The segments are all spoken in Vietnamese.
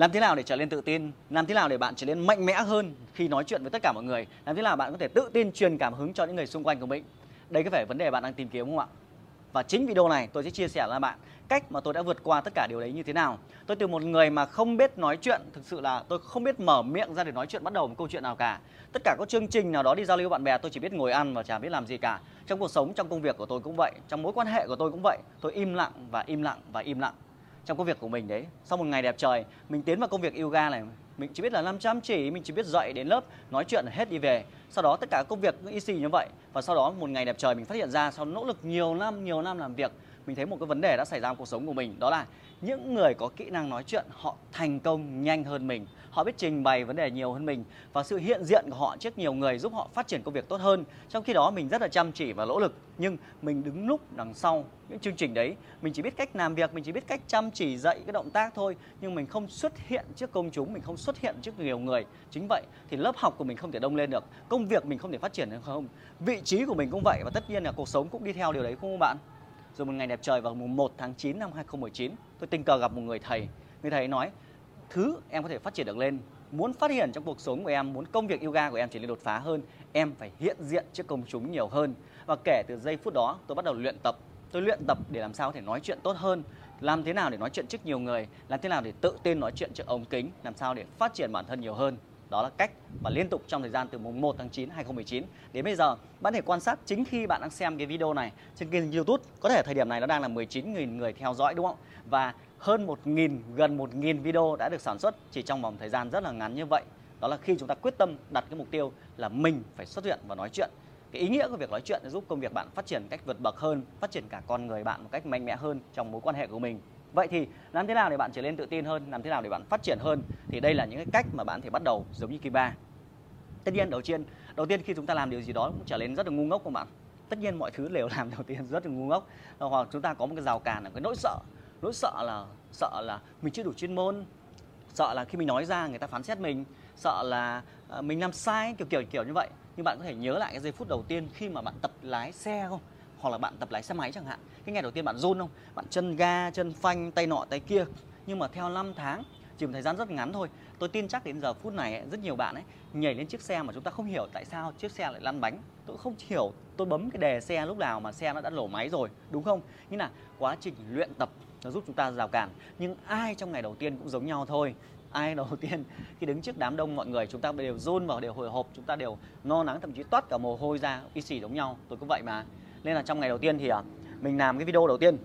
Làm thế nào để trở nên tự tin? Làm thế nào để bạn trở nên mạnh mẽ hơn khi nói chuyện với tất cả mọi người? Làm thế nào bạn có thể tự tin truyền cảm hứng cho những người xung quanh của mình? Đây có phải vấn đề bạn đang tìm kiếm không ạ? Và chính video này tôi sẽ chia sẻ với bạn cách mà tôi đã vượt qua tất cả điều đấy như thế nào. Tôi từ một người mà không biết nói chuyện, thực sự là tôi không biết mở miệng ra để nói chuyện bắt đầu một câu chuyện nào cả. Tất cả các chương trình nào đó đi giao lưu với bạn bè tôi chỉ biết ngồi ăn và chả biết làm gì cả. Trong cuộc sống, trong công việc của tôi cũng vậy, trong mối quan hệ của tôi cũng vậy. Tôi im lặng và im lặng và im lặng trong công việc của mình đấy. Sau một ngày đẹp trời, mình tiến vào công việc yoga này, mình chỉ biết là làm chăm chỉ, mình chỉ biết dậy đến lớp, nói chuyện hết đi về. Sau đó tất cả công việc y xì như vậy và sau đó một ngày đẹp trời mình phát hiện ra sau nỗ lực nhiều năm nhiều năm làm việc mình thấy một cái vấn đề đã xảy ra trong cuộc sống của mình đó là những người có kỹ năng nói chuyện, họ thành công nhanh hơn mình. Họ biết trình bày vấn đề nhiều hơn mình và sự hiện diện của họ trước nhiều người giúp họ phát triển công việc tốt hơn. Trong khi đó, mình rất là chăm chỉ và nỗ lực, nhưng mình đứng lúc đằng sau những chương trình đấy. Mình chỉ biết cách làm việc, mình chỉ biết cách chăm chỉ dạy cái động tác thôi, nhưng mình không xuất hiện trước công chúng, mình không xuất hiện trước nhiều người. Chính vậy thì lớp học của mình không thể đông lên được, công việc mình không thể phát triển được không? Vị trí của mình cũng vậy và tất nhiên là cuộc sống cũng đi theo điều đấy, không bạn? Rồi một ngày đẹp trời vào mùng 1 tháng 9 năm 2019, tôi tình cờ gặp một người thầy. Người thầy nói, thứ em có thể phát triển được lên, muốn phát hiện trong cuộc sống của em, muốn công việc yoga của em trở nên đột phá hơn, em phải hiện diện trước công chúng nhiều hơn. Và kể từ giây phút đó, tôi bắt đầu luyện tập. Tôi luyện tập để làm sao có thể nói chuyện tốt hơn, làm thế nào để nói chuyện trước nhiều người, làm thế nào để tự tin nói chuyện trước ống kính, làm sao để phát triển bản thân nhiều hơn. Đó là cách và liên tục trong thời gian từ mùng 1 tháng 9 2019 đến bây giờ. Bạn thể quan sát chính khi bạn đang xem cái video này trên kênh YouTube, có thể thời điểm này nó đang là 19.000 người theo dõi đúng không? Và hơn 1.000 gần 1.000 video đã được sản xuất chỉ trong vòng thời gian rất là ngắn như vậy. Đó là khi chúng ta quyết tâm đặt cái mục tiêu là mình phải xuất hiện và nói chuyện. Cái ý nghĩa của việc nói chuyện giúp công việc bạn phát triển cách vượt bậc hơn, phát triển cả con người bạn một cách mạnh mẽ hơn trong mối quan hệ của mình. Vậy thì làm thế nào để bạn trở nên tự tin hơn, làm thế nào để bạn phát triển hơn? Thì đây là những cái cách mà bạn thể bắt đầu giống như Kiba. Tất nhiên đầu tiên, đầu tiên khi chúng ta làm điều gì đó cũng trở nên rất là ngu ngốc của bạn. Tất nhiên mọi thứ đều làm đầu tiên rất là ngu ngốc. Ờ, hoặc chúng ta có một cái rào cản là cái nỗi sợ. Nỗi sợ là sợ là mình chưa đủ chuyên môn, sợ là khi mình nói ra người ta phán xét mình, sợ là ờ, mình làm sai kiểu kiểu kiểu như vậy. Nhưng bạn có thể nhớ lại cái giây phút đầu tiên khi mà bạn tập lái xe không? Hoặc là bạn tập lái xe máy chẳng hạn. Cái ngày đầu tiên bạn run không? Bạn chân ga, chân phanh, tay nọ, tay kia. Nhưng mà theo 5 tháng, chỉ một thời gian rất ngắn thôi. Tôi tin chắc đến giờ phút này rất nhiều bạn ấy nhảy lên chiếc xe mà chúng ta không hiểu tại sao chiếc xe lại lăn bánh. Tôi không hiểu, tôi bấm cái đề xe lúc nào mà xe nó đã nổ máy rồi, đúng không? Như là quá trình luyện tập nó giúp chúng ta rào cản. Nhưng ai trong ngày đầu tiên cũng giống nhau thôi. Ai đầu tiên, khi đứng trước đám đông mọi người, chúng ta đều run và đều hồi hộp, chúng ta đều no nắng, thậm chí toát cả mồ hôi ra, y xì giống nhau. Tôi cũng vậy mà nên là trong ngày đầu tiên thì à, mình làm cái video đầu tiên.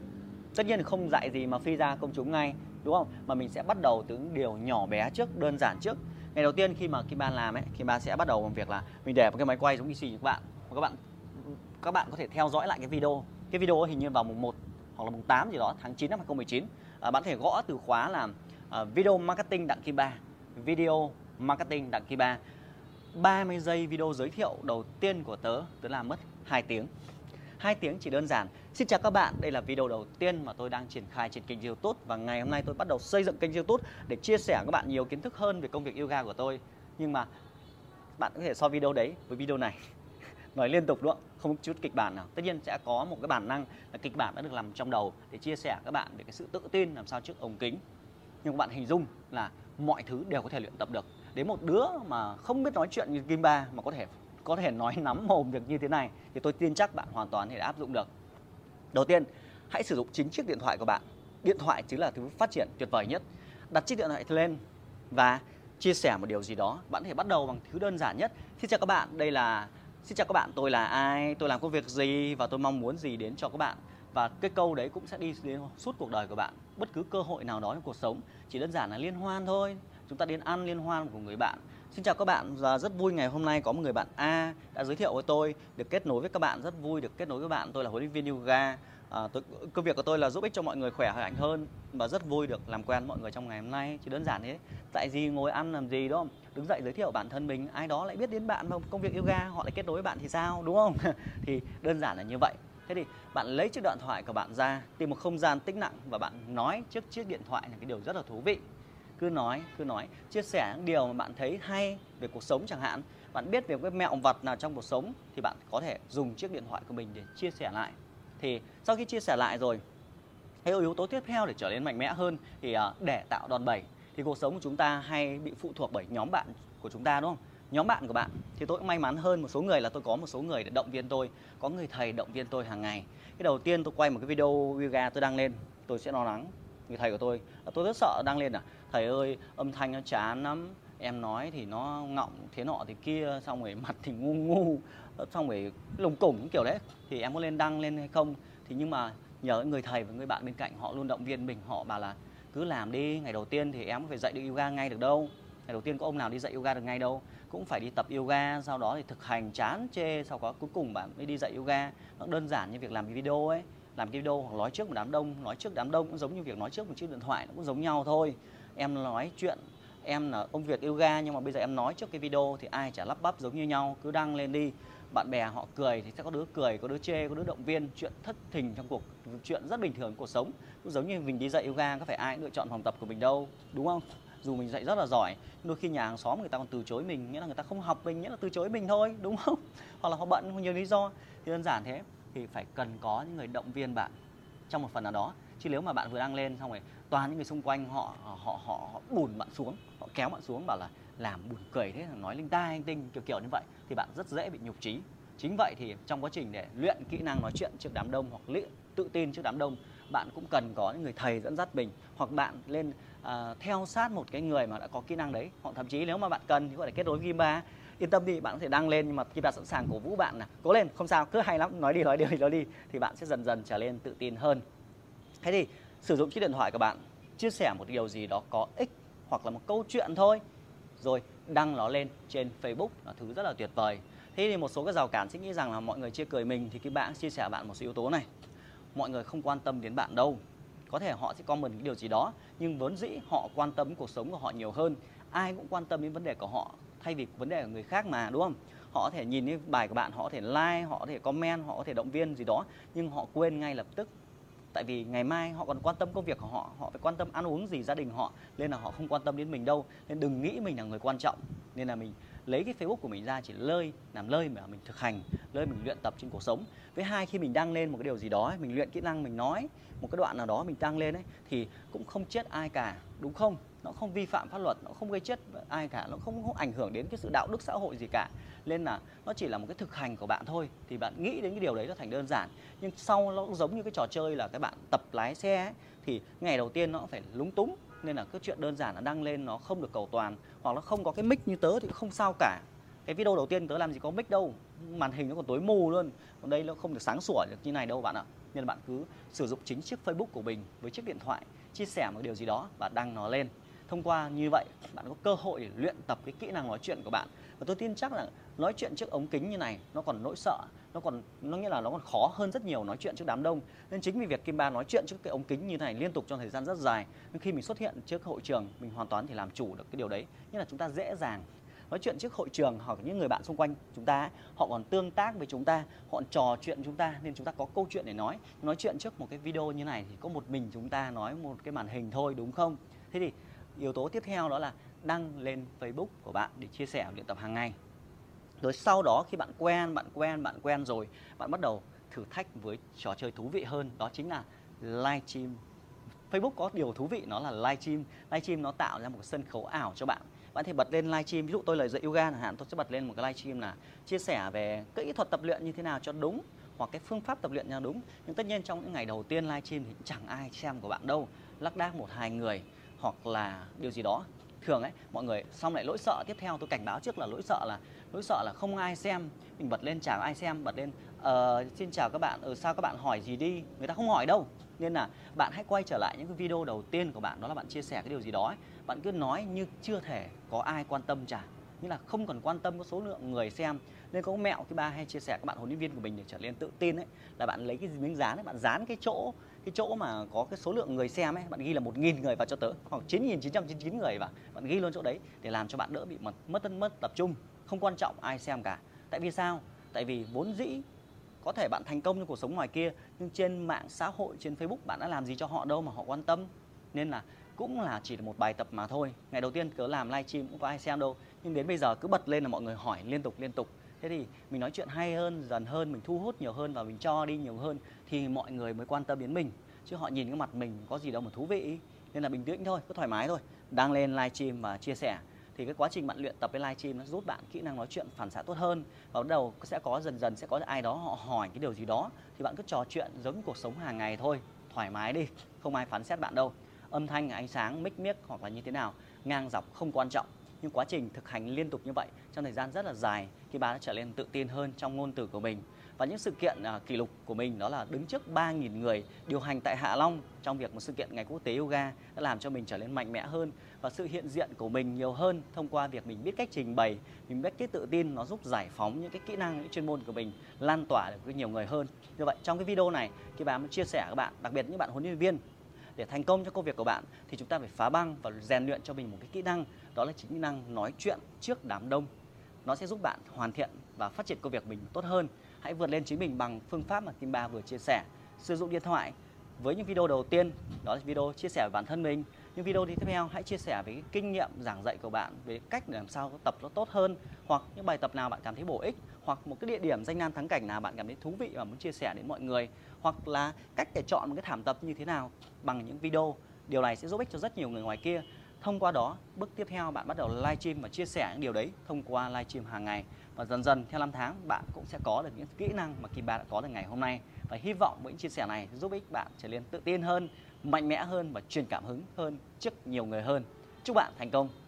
Tất nhiên không dạy gì mà phi ra công chúng ngay đúng không? Mà mình sẽ bắt đầu từ những điều nhỏ bé trước đơn giản trước. Ngày đầu tiên khi mà Kim Ban làm ấy Kim Ban sẽ bắt đầu bằng việc là mình để một cái máy quay giống như xì các bạn. Và các bạn các bạn có thể theo dõi lại cái video. Cái video hình như vào mùng 1 hoặc là mùng 8 gì đó tháng 9 năm 2019 à, bạn có thể gõ từ khóa là à, video marketing đặng Kim Ba. Video marketing đặng Kim Ba. 30 giây video giới thiệu đầu tiên của tớ tớ làm mất 2 tiếng hai tiếng chỉ đơn giản. Xin chào các bạn, đây là video đầu tiên mà tôi đang triển khai trên kênh YouTube và ngày hôm nay tôi bắt đầu xây dựng kênh YouTube để chia sẻ các bạn nhiều kiến thức hơn về công việc yoga của tôi. Nhưng mà bạn có thể so video đấy với video này nói liên tục luôn, không? Không chút kịch bản nào. Tất nhiên sẽ có một cái bản năng là kịch bản đã được làm trong đầu để chia sẻ các bạn về cái sự tự tin làm sao trước ống kính. Nhưng các bạn hình dung là mọi thứ đều có thể luyện tập được. Đến một đứa mà không biết nói chuyện như Kim Ba mà có thể có thể nói nắm mồm được như thế này thì tôi tin chắc bạn hoàn toàn thể áp dụng được. Đầu tiên, hãy sử dụng chính chiếc điện thoại của bạn. Điện thoại chính là thứ phát triển tuyệt vời nhất. Đặt chiếc điện thoại lên và chia sẻ một điều gì đó. Bạn có thể bắt đầu bằng thứ đơn giản nhất. Xin chào các bạn, đây là Xin chào các bạn, tôi là ai, tôi làm công việc gì và tôi mong muốn gì đến cho các bạn. Và cái câu đấy cũng sẽ đi đến suốt cuộc đời của bạn. Bất cứ cơ hội nào đó trong cuộc sống, chỉ đơn giản là liên hoan thôi. Chúng ta đến ăn liên hoan của người bạn Xin chào các bạn và rất vui ngày hôm nay có một người bạn A đã giới thiệu với tôi được kết nối với các bạn rất vui được kết nối với bạn. Tôi là huấn luyện viên yoga. À, tôi, công việc của tôi là giúp ích cho mọi người khỏe mạnh hơn và rất vui được làm quen mọi người trong ngày hôm nay. Chỉ đơn giản thế. Tại gì ngồi ăn làm gì đúng không đứng dậy giới thiệu bản thân mình ai đó lại biết đến bạn không công việc yoga họ lại kết nối với bạn thì sao đúng không? Thì đơn giản là như vậy. Thế thì bạn lấy chiếc điện thoại của bạn ra. Tìm một không gian tĩnh lặng và bạn nói trước chiếc điện thoại là cái điều rất là thú vị cứ nói cứ nói. Chia sẻ những điều mà bạn thấy hay về cuộc sống chẳng hạn. Bạn biết về cái mẹo vật nào trong cuộc sống thì bạn có thể dùng chiếc điện thoại của mình để chia sẻ lại. Thì sau khi chia sẻ lại rồi hay yếu tố tiếp theo để trở nên mạnh mẽ hơn thì à, để tạo đòn bẩy. Thì cuộc sống của chúng ta hay bị phụ thuộc bởi nhóm bạn của chúng ta, đúng không? Nhóm bạn của bạn. Thì tôi cũng may mắn hơn một số người là tôi có một số người để động viên tôi, có người thầy động viên tôi hàng ngày. Cái đầu tiên tôi quay một cái video yoga tôi đăng lên, tôi sẽ lo lắng người thầy của tôi. Tôi rất sợ đăng lên à thầy ơi, âm thanh nó chán lắm. Em nói thì nó ngọng, thế nọ thì kia, xong rồi mặt thì ngu ngu, xong rồi lùng củng kiểu đấy. Thì em có lên đăng lên hay không? Thì nhưng mà nhờ người thầy và người bạn bên cạnh họ luôn động viên mình, họ bảo là cứ làm đi, ngày đầu tiên thì em phải dạy được yoga ngay được đâu. Ngày đầu tiên có ông nào đi dạy yoga được ngay đâu. Cũng phải đi tập yoga, sau đó thì thực hành chán chê, sau đó cuối cùng bạn mới đi dạy yoga. Nó đơn giản như việc làm video ấy. Làm cái video hoặc nói trước một đám đông, nói trước đám đông cũng giống như việc nói trước một chiếc điện thoại, nó cũng giống nhau thôi em nói chuyện, em là, công việc yoga nhưng mà bây giờ em nói trước cái video thì ai chả lắp bắp giống như nhau, cứ đăng lên đi. Bạn bè họ cười thì sẽ có đứa cười, có đứa chê, có đứa động viên, chuyện thất thình trong cuộc, chuyện rất bình thường cuộc sống. Cũng giống như mình đi dạy yoga, có phải ai lựa chọn phòng tập của mình đâu, đúng không? Dù mình dạy rất là giỏi đôi khi nhà hàng xóm người ta còn từ chối mình, nghĩa là người ta không học mình, nghĩa là từ chối mình thôi, đúng không? Hoặc là họ bận không nhiều lý do. Thì đơn giản thế, thì phải cần có những người động viên bạn trong một phần nào đó chứ nếu mà bạn vừa đăng lên xong rồi toàn những người xung quanh họ họ họ, họ bùn bạn xuống họ kéo bạn xuống bảo là làm buồn cười thế nói linh tai linh tinh kiểu kiểu như vậy thì bạn rất dễ bị nhục trí. Chính vậy thì trong quá trình để luyện kỹ năng nói chuyện trước đám đông hoặc luyện tự tin trước đám đông bạn cũng cần có những người thầy dẫn dắt mình hoặc bạn lên uh, theo sát một cái người mà đã có kỹ năng đấy. Hoặc thậm chí nếu mà bạn cần thì có thể kết nối với Gimba. Yên tâm đi bạn có thể đăng lên nhưng mà Gimba sẵn sàng cổ vũ bạn là cố lên không sao cứ hay lắm nói đi nói đi nói đi. Thì bạn sẽ dần dần trở lên tự tin hơn thế thì sử dụng chiếc điện thoại của bạn, chia sẻ một điều gì đó có ích hoặc là một câu chuyện thôi. Rồi đăng nó lên trên Facebook, là thứ rất là tuyệt vời. Thế thì một số cái rào cản sẽ nghĩ rằng là mọi người chia cười mình thì cái bạn chia sẻ bạn một số yếu tố này. Mọi người không quan tâm đến bạn đâu. Có thể họ sẽ comment cái điều gì đó, nhưng vốn dĩ họ quan tâm cuộc sống của họ nhiều hơn. Ai cũng quan tâm đến vấn đề của họ, thay vì vấn đề của người khác mà, đúng không? Họ có thể nhìn cái bài của bạn, họ có thể like, họ có thể comment, họ có thể động viên gì đó, nhưng họ quên ngay lập tức tại vì ngày mai họ còn quan tâm công việc của họ họ phải quan tâm ăn uống gì gia đình họ, nên là họ không quan tâm đến mình đâu. Nên đừng nghĩ mình là người quan trọng. Nên là mình lấy cái Facebook của mình ra chỉ lơi, làm lơi mà mình thực hành, lơi mình luyện tập trên cuộc sống. Với hai, khi mình đăng lên một cái điều gì đó mình luyện kỹ năng, mình nói một cái đoạn nào đó mình đăng lên ấy, thì cũng không chết ai cả, đúng không? Nó không vi phạm pháp luật nó không gây chết ai cả nó không, không ảnh hưởng đến cái sự đạo đức xã hội gì cả. Nên là nó chỉ là một cái thực hành của bạn thôi. Thì bạn nghĩ đến cái điều đấy nó thành đơn giản. Nhưng sau nó cũng giống như cái trò chơi là cái bạn tập lái xe ấy, thì ngày đầu tiên nó phải lúng túng. Nên là cái chuyện đơn giản là đăng lên nó không được cầu toàn hoặc nó không có cái mic như tớ thì không sao cả. Cái video đầu tiên tớ làm gì có mic đâu màn hình nó còn tối mù luôn. Còn đây nó không được sáng sủa được như này đâu bạn ạ. Nên là bạn cứ sử dụng chính chiếc Facebook của mình với chiếc điện thoại chia sẻ một điều gì đó và đăng nó lên thông qua như vậy, bạn có cơ hội để luyện tập cái kỹ năng nói chuyện của bạn. Và tôi tin chắc là nói chuyện trước ống kính như này, nó còn nỗi sợ, nó còn, nó nghĩa là nó còn khó hơn rất nhiều nói chuyện trước đám đông. Nên chính vì việc Kim Ba nói chuyện trước cái ống kính như này liên tục trong thời gian rất dài, nên khi mình xuất hiện trước hội trường, mình hoàn toàn thể làm chủ được cái điều đấy. Nhưng là chúng ta dễ dàng nói chuyện trước hội trường hoặc những người bạn xung quanh chúng ta họ còn tương tác với chúng ta, họ còn trò chuyện chúng ta, nên chúng ta có câu chuyện để nói. Nói chuyện trước một cái video như này thì có một mình chúng ta nói một cái màn hình thôi, đúng không? Thế thì yếu tố tiếp theo đó là đăng lên Facebook của bạn để chia sẻ luyện tập hàng ngày. Rồi sau đó khi bạn quen bạn quen bạn quen rồi, bạn bắt đầu thử thách với trò chơi thú vị hơn, đó chính là livestream Facebook có điều thú vị, nó là livestream livestream nó tạo ra một sân khấu ảo cho bạn. Bạn thể bật lên livestream ví dụ tôi lời dạy yoga chẳng hạn, tôi sẽ bật lên một cái livestream là chia sẻ về kỹ thuật tập luyện như thế nào cho đúng, hoặc cái phương pháp tập luyện cho đúng. Nhưng tất nhiên trong những ngày đầu tiên livestream thì chẳng ai xem của bạn đâu. Lắc đác một hai người hoặc là điều gì đó. Thường ấy mọi người xong lại lỗi sợ tiếp theo tôi cảnh báo trước là lỗi sợ là lỗi sợ là không ai xem. Mình bật lên chào ai xem bật lên uh, xin chào các bạn ừ, sao các bạn hỏi gì đi? Người ta không hỏi đâu. Nên là bạn hãy quay trở lại những cái video đầu tiên của bạn đó là bạn chia sẻ cái điều gì đó ấy. bạn cứ nói như chưa thể có ai quan tâm trả như là không còn quan tâm có số lượng người xem nên có mẹo thứ ba hay chia sẻ các bạn huấn luyện viên của mình để trở nên tự tin ấy, là bạn lấy cái miếng dán ấy, bạn dán cái chỗ cái chỗ mà có cái số lượng người xem ấy, bạn ghi là một nghìn người vào cho tớ, hoặc chín nghìn chín trăm chín chín người vào, bạn ghi luôn chỗ đấy để làm cho bạn đỡ bị mất mất mất tập trung, không quan trọng ai xem cả. Tại vì sao? Tại vì vốn dĩ có thể bạn thành công trong cuộc sống ngoài kia, nhưng trên mạng xã hội, trên Facebook bạn đã làm gì cho họ đâu mà họ quan tâm. Nên là cũng là chỉ là một bài tập mà thôi. Ngày đầu tiên cứ làm livestream cũng có ai xem đâu, nhưng đến bây giờ cứ bật lên là mọi người hỏi liên tục liên tục thế thì mình nói chuyện hay hơn, dần hơn, mình thu hút nhiều hơn và mình cho đi nhiều hơn thì mọi người mới quan tâm đến mình. Chứ họ nhìn cái mặt mình có gì đâu mà thú vị nên là bình tĩnh thôi, cứ thoải mái thôi. Đăng lên livestream và chia sẻ. Thì cái quá trình bạn luyện tập với livestream nó giúp bạn kỹ năng nói chuyện phản xạ tốt hơn và bắt đầu sẽ có dần dần sẽ có ai đó họ hỏi cái điều gì đó thì bạn cứ trò chuyện giống như cuộc sống hàng ngày thôi, thoải mái đi, không ai phán xét bạn đâu. Âm thanh, ánh sáng, mic mic hoặc là như thế nào, ngang dọc không quan trọng nhưng quá trình thực hành liên tục như vậy trong thời gian rất là dài khi bà đã trở nên tự tin hơn trong ngôn từ của mình. Và những sự kiện uh, kỷ lục của mình đó là đứng trước 3.000 người điều hành tại Hạ Long trong việc một sự kiện ngày quốc tế yoga đã làm cho mình trở nên mạnh mẽ hơn và sự hiện diện của mình nhiều hơn thông qua việc mình biết cách trình bày mình biết cách tự tin nó giúp giải phóng những cái kỹ năng những chuyên môn của mình lan tỏa được với nhiều người hơn. Như vậy trong cái video này khi muốn chia sẻ các bạn đặc biệt những bạn huấn luyện viên để thành công trong công việc của bạn, thì chúng ta phải phá băng và rèn luyện cho mình một cái kỹ năng, đó là chính kỹ năng nói chuyện trước đám đông. Nó sẽ giúp bạn hoàn thiện và phát triển công việc mình tốt hơn. Hãy vượt lên chính mình bằng phương pháp mà Kim Ba vừa chia sẻ. Sử dụng điện thoại với những video đầu tiên, đó là video chia sẻ về bản thân mình. Những video tiếp theo, hãy chia sẻ về cái kinh nghiệm giảng dạy của bạn về cách để làm sao tập nó tốt hơn, hoặc những bài tập nào bạn cảm thấy bổ ích hoặc một cái địa điểm danh lam thắng cảnh nào bạn cảm thấy thú vị và muốn chia sẻ đến mọi người, hoặc là cách để chọn một cái thảm tập như thế nào bằng những video, điều này sẽ giúp ích cho rất nhiều người ngoài kia. Thông qua đó, bước tiếp theo bạn bắt đầu live stream và chia sẻ những điều đấy thông qua live stream hàng ngày. Và dần dần, theo năm tháng, bạn cũng sẽ có được những kỹ năng mà kỳ Ba đã có được ngày hôm nay. Và hy vọng những chia sẻ này giúp ích bạn trở nên tự tin hơn, mạnh mẽ hơn và truyền cảm hứng hơn trước nhiều người hơn. Chúc bạn thành công!